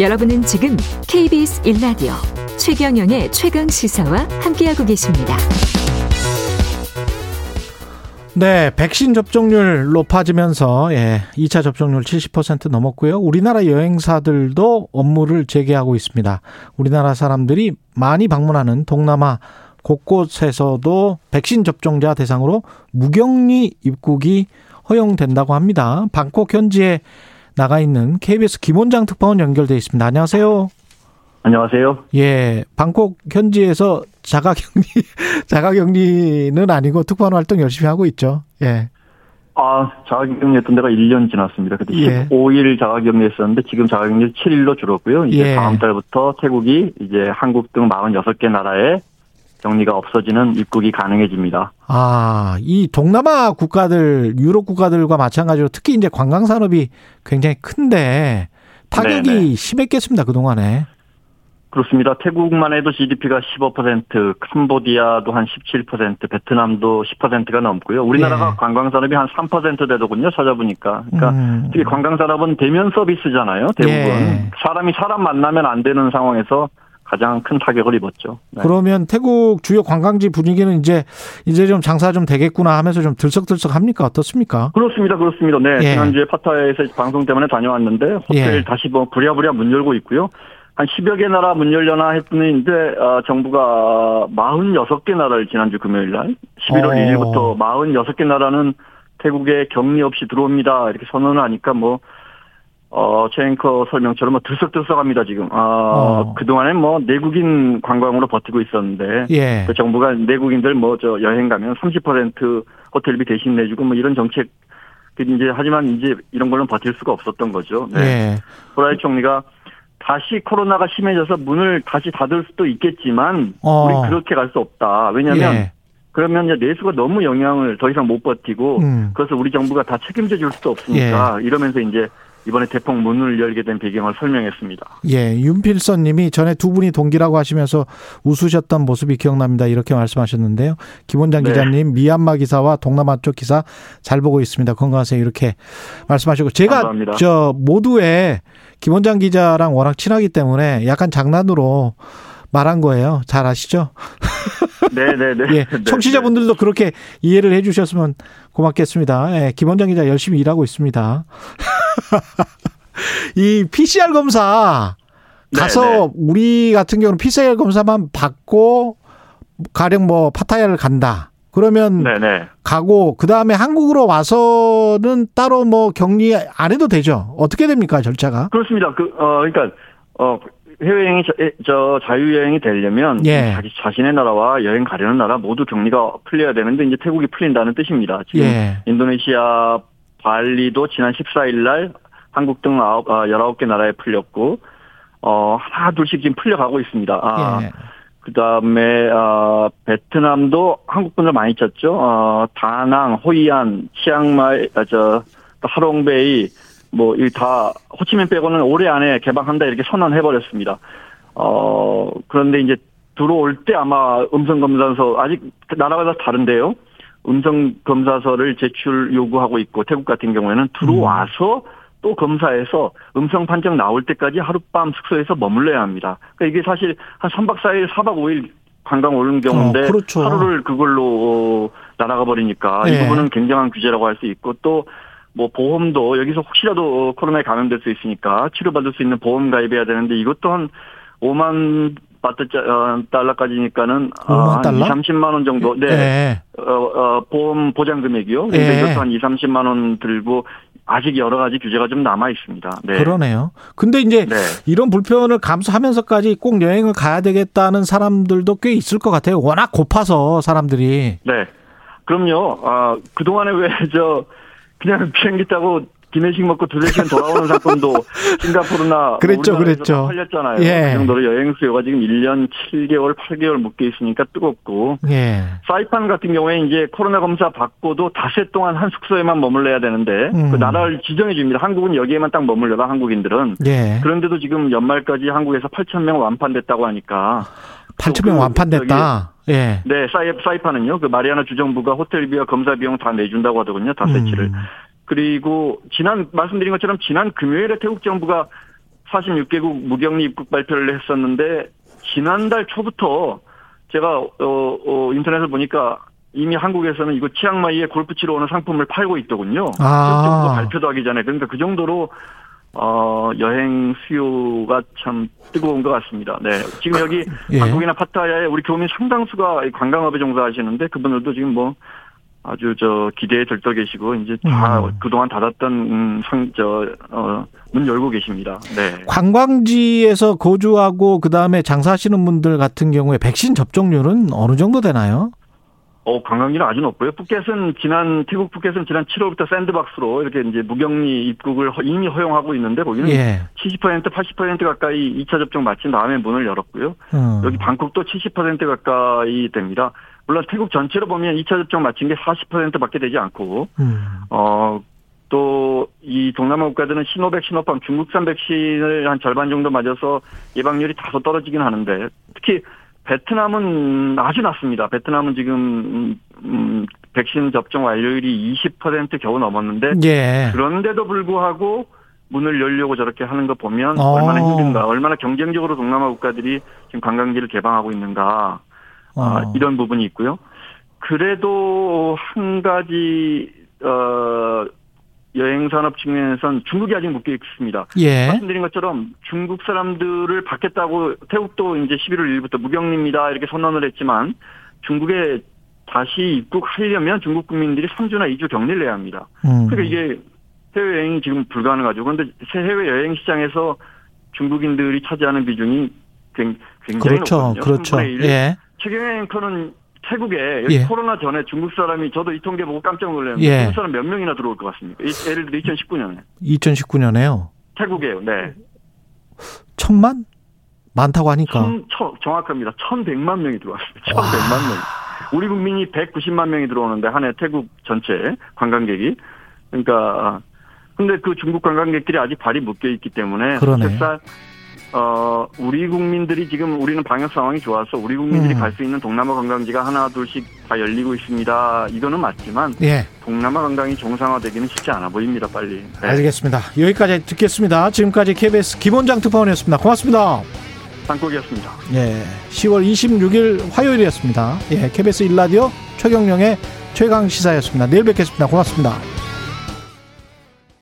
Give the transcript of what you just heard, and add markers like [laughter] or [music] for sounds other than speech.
여러분은 지금 KBS 1라디오 최경영의 최강 시사와 함께하고 계십니다. 네, 백신 접종률 높아지면서 예, 2차 접종률 70% 넘었고요. 우리나라 여행사들도 업무를 재개하고 있습니다. 우리나라 사람들이 많이 방문하는 동남아 곳곳에서도 백신 접종자 대상으로 무격리 입국이 허용된다고 합니다. 방콕 현지에 나가 있는 KBS 김원장 특파원 연결돼 있습니다. 안녕하세요. 안녕하세요. 예, 방콕 현지에서 자가격리, [laughs] 자가격리는 아니고 특파원 활동 열심히 하고 있죠. 예. 아, 자가격리했던 데가 1년 지났습니다. 그때 예. 15일 자가격리했었는데 지금 자가격리 7일로 줄었고요. 이제 예. 다음 달부터 태국이 이제 한국 등 46개 나라에 격리가 없어지는 입국이 가능해집니다. 아, 이 동남아 국가들, 유럽 국가들과 마찬가지로 특히 이제 관광 산업이 굉장히 큰데 타격이 네네. 심했겠습니다, 그동안에. 그렇습니다. 태국만 해도 GDP가 15%, 캄보디아도 한 17%, 베트남도 10%가 넘고요. 우리나라가 예. 관광산업이 한 3% 되더군요. 찾아보니까. 그러니까 음. 특히 관광산업은 대면 서비스잖아요. 대부분. 예. 사람이 사람 만나면 안 되는 상황에서 가장 큰 타격을 입었죠. 네. 그러면 태국 주요 관광지 분위기는 이제 이제 좀 장사 좀 되겠구나 하면서 좀 들썩들썩 합니까? 어떻습니까? 그렇습니다. 그렇습니다. 네. 예. 지난주에 파타야에서 방송 때문에 다녀왔는데 호텔 예. 다시 뭐 부랴부랴 문 열고 있고요. 한 10여 개 나라 문 열려나 했더니 이제 어, 정부가 46개 나라를 지난주 금요일 날 11월 어. 1일부터 46개 나라는 태국에 격리 없이 들어옵니다. 이렇게 선언을 하니까 뭐 어, 최 앵커 설명처럼 뭐 들썩들썩합니다, 지금. 아, 어. 그동안엔 뭐 내국인 관광으로 버티고 있었는데. 예. 그 정부가 내국인들 뭐 저 여행 가면 30% 호텔비 대신 내주고 뭐 이런 정책 그 이제 하지만 이제 이런 걸로 버틸 수가 없었던 거죠. 네. 예. 후라이 총리가 다시 코로나가 심해져서 문을 다시 닫을 수도 있겠지만 어. 우리 그렇게 갈 수 없다. 왜냐하면 예. 그러면 이제 내수가 너무 영향을 더 이상 못 버티고 음. 그래서 우리 정부가 다 책임져 줄 수도 없으니까 이러면서 이제 이번에 대폭 문을 열게 된 배경을 설명했습니다. 예, 윤필선 님이 전에 두 분이 동기라고 하시면서 웃으셨던 모습이 기억납니다. 이렇게 말씀하셨는데요. 김원장 네. 기자님, 미얀마 기사와 동남아 쪽 기사 잘 보고 있습니다. 건강하세요. 이렇게 말씀하시고. 제가 감사합니다. 저 모두에 김원장 기자랑 워낙 친하기 때문에 약간 장난으로 말한 거예요. 잘 아시죠? 네네네. [laughs] 예. 청취자분들도 그렇게 이해를 해 주셨으면 고맙겠습니다. 예. 김원장 기자 열심히 일하고 있습니다. 이 PCR 검사 가서 네네. 우리 같은 경우는 PCR 검사만 받고 가령 뭐 파타야를 간다. 그러면 네네. 가고 그 다음에 한국으로 와서는 따로 뭐 격리 안 해도 되죠. 어떻게 됩니까, 절차가? 그렇습니다. 그, 어, 그러니까, 어, 해외여행이 저, 에, 저 자유여행이 되려면 예. 자기 자신의 나라와 여행 가려는 나라 모두 격리가 풀려야 되는데 이제 태국이 풀린다는 뜻입니다. 지금 예. 인도네시아 발리도 지난 14일 날 한국 등 아홉, 아, 19개 나라에 풀렸고 어, 하나 둘씩 지금 풀려가고 있습니다. 아, 예. 그 다음에, 어, 베트남도 한국 분들 많이 있었죠. 어, 다낭, 호이안, 치앙마이, 아, 저, 또 하롱베이, 뭐, 이 다, 호치민 빼고는 올해 안에 개방한다 이렇게 선언해 버렸습니다. 어, 그런데 이제 들어올 때 아마 음성 검사서, 아직 나라마다 다른데요. 음성 검사서를 제출 요구하고 있고, 태국 같은 경우에는 들어와서 또 검사해서 음성 판정 나올 때까지 하룻밤 숙소에서 머물러야 합니다. 그러니까 이게 사실 한 3박 4일, 4박 5일 관광 오는 경우인데 어, 그렇죠. 하루를 그걸로 어, 날아가 버리니까 예. 이 부분은 굉장한 규제라고 할 수 있고 또 뭐 보험도 여기서 혹시라도 코로나에 감염될 수 있으니까 치료받을 수 있는 보험 가입해야 되는데 이것도 한 5만 바트 어, 달러까지니까는 5만 한 달러? 2, 30만 원 정도 네. 예. 어, 어, 보험 보장 금액이요. 근데 예. 이것도 한 2, 30만 원 들고 아직 여러 가지 규제가 좀 남아 있습니다. 네. 그러네요. 근데 이제 네. 이런 불편을 감수하면서까지 꼭 여행을 가야 되겠다는 사람들도 꽤 있을 것 같아요. 워낙 고파서 사람들이. 네. 그럼요. 아, 그동안에 왜 저 그냥 [laughs] 비행기 타고 기내식 먹고 두세 시간 돌아오는 사건도 [laughs] 싱가포르나 그랬죠, 그랬죠. 다 팔렸잖아요. 예. 그 정도로 여행 수요가 지금 1년 7개월, 8개월 묶여 있으니까 뜨겁고 예. 사이판 같은 경우에 이제 코로나 검사 받고도 닷새 동안 한 숙소에만 머물러야 되는데 음. 그 나라를 지정해 줍니다. 한국은 여기에만 딱 머물러라 한국인들은. 예. 그런데도 지금 연말까지 한국에서 8천 명 완판됐다고 하니까 8천 그명 완판됐다. 예. 네 사이 사이판은요 그 마리아나 주정부가 호텔비와 검사 비용 다 내준다고 하더군요 닷새치를. 음. 그리고 지난 말씀드린 것처럼 지난 금요일에 태국 정부가 46개국 무격리 입국 발표를 했었는데 지난달 초부터 제가 어, 어 인터넷을 보니까 이미 한국에서는 이거 치앙마이에 골프 치러 오는 상품을 팔고 있더군요. 아. 발표도 하기 전에 그러니까 그 정도로 어 여행 수요가 참 뜨거운 것 같습니다. 네, 지금 여기 예. 한국이나 파타야에 우리 교민 상당수가 이 관광업에 종사하시는데 그분들도 지금 뭐 아주 저 기대에 들떠 계시고 이제 다 음. 그동안 닫았던 음, 상저어문 열고 계십니다. 네. 관광지에서 거주하고 그 다음에 장사하시는 분들 같은 경우에 백신 접종률은 어느 정도 되나요? 어, 관광지는 아주 높고요. 푸켓은 지난, 태국 푸켓은 지난 7월부터 샌드박스로 이렇게 이제 무격리 입국을 허- 이미 허용하고 있는데 거기는 예. 70% 80% 가까이 2차 접종 마친 다음에 문을 열었고요. 음. 여기 방콕도 70% 가까이 됩니다. 물론 태국 전체로 보면 2차 접종 마친 게 40%밖에 되지 않고, 음. 어, 또, 이 동남아 국가들은 시노백, 시노팜, 중국산 백신을 한 절반 정도 맞아서 예방률이 다소 떨어지긴 하는데, 특히 베트남은 아주 낮습니다. 베트남은 지금, 음, 음, 백신 접종 완료율이 20% 겨우 넘었는데, 예. 그런데도 불구하고 문을 열려고 저렇게 하는 거 보면 어. 얼마나 힘든가, 얼마나 경쟁적으로 동남아 국가들이 지금 관광지를 개방하고 있는가, 아, 어. 이런 부분이 있고요. 그래도 한 가지 어 여행 산업 측면에선 중국이 아직 묶여 있습니다. 예. 말씀드린 것처럼 중국 사람들을 받겠다고 태국도 이제 11월 1일부터 무격리입니다 이렇게 선언을 했지만 중국에 다시 입국하려면 중국 국민들이 3주나 2주 격리를 해야 합니다. 음. 그러니까 이게 해외 여행이 지금 불가능하죠. 그런데 해외 여행 시장에서 중국인들이 차지하는 비중이 굉- 굉장히 그렇죠. 높거든요. 그렇죠. 3분의 1. 예. 최경영 앵커는 태국에 예. 코로나 전에 중국 사람이 저도 이 통계 보고 깜짝 놀랐는데 예. 중국 사람 몇 명이나 들어올 것 같습니까? 이- 예를 들어 2019년에 2019년에요. 태국에요. 네. 천만? 많다고 하니까. 천, 천, 정확합니다. 1,100만 명이 들어왔습니다. 1,100만 명. 우리 국민이 190만 명이 들어오는데 한 해 태국 전체 관광객이 그러니까 근데 그 중국 관광객들이 아직 발이 묶여 있기 때문에 그러네. 어 우리 국민들이 지금 우리는 방역 상황이 좋아서 우리 국민들이 음. 갈수 있는 동남아 관광지가 하나 둘씩 다 열리고 있습니다. 이거는 맞지만 예. 동남아 관광이 정상화되기는 쉽지 않아 보입니다. 빨리. 네. 알겠습니다. 여기까지 듣겠습니다. 지금까지 KBS 김원장 특파원이었습니다. 고맙습니다. 땅콩이었습니다. 예. 10월 26일 화요일이었습니다. 예. KBS 일라디오 최경령의 최강 시사였습니다. 내일 뵙겠습니다. 고맙습니다.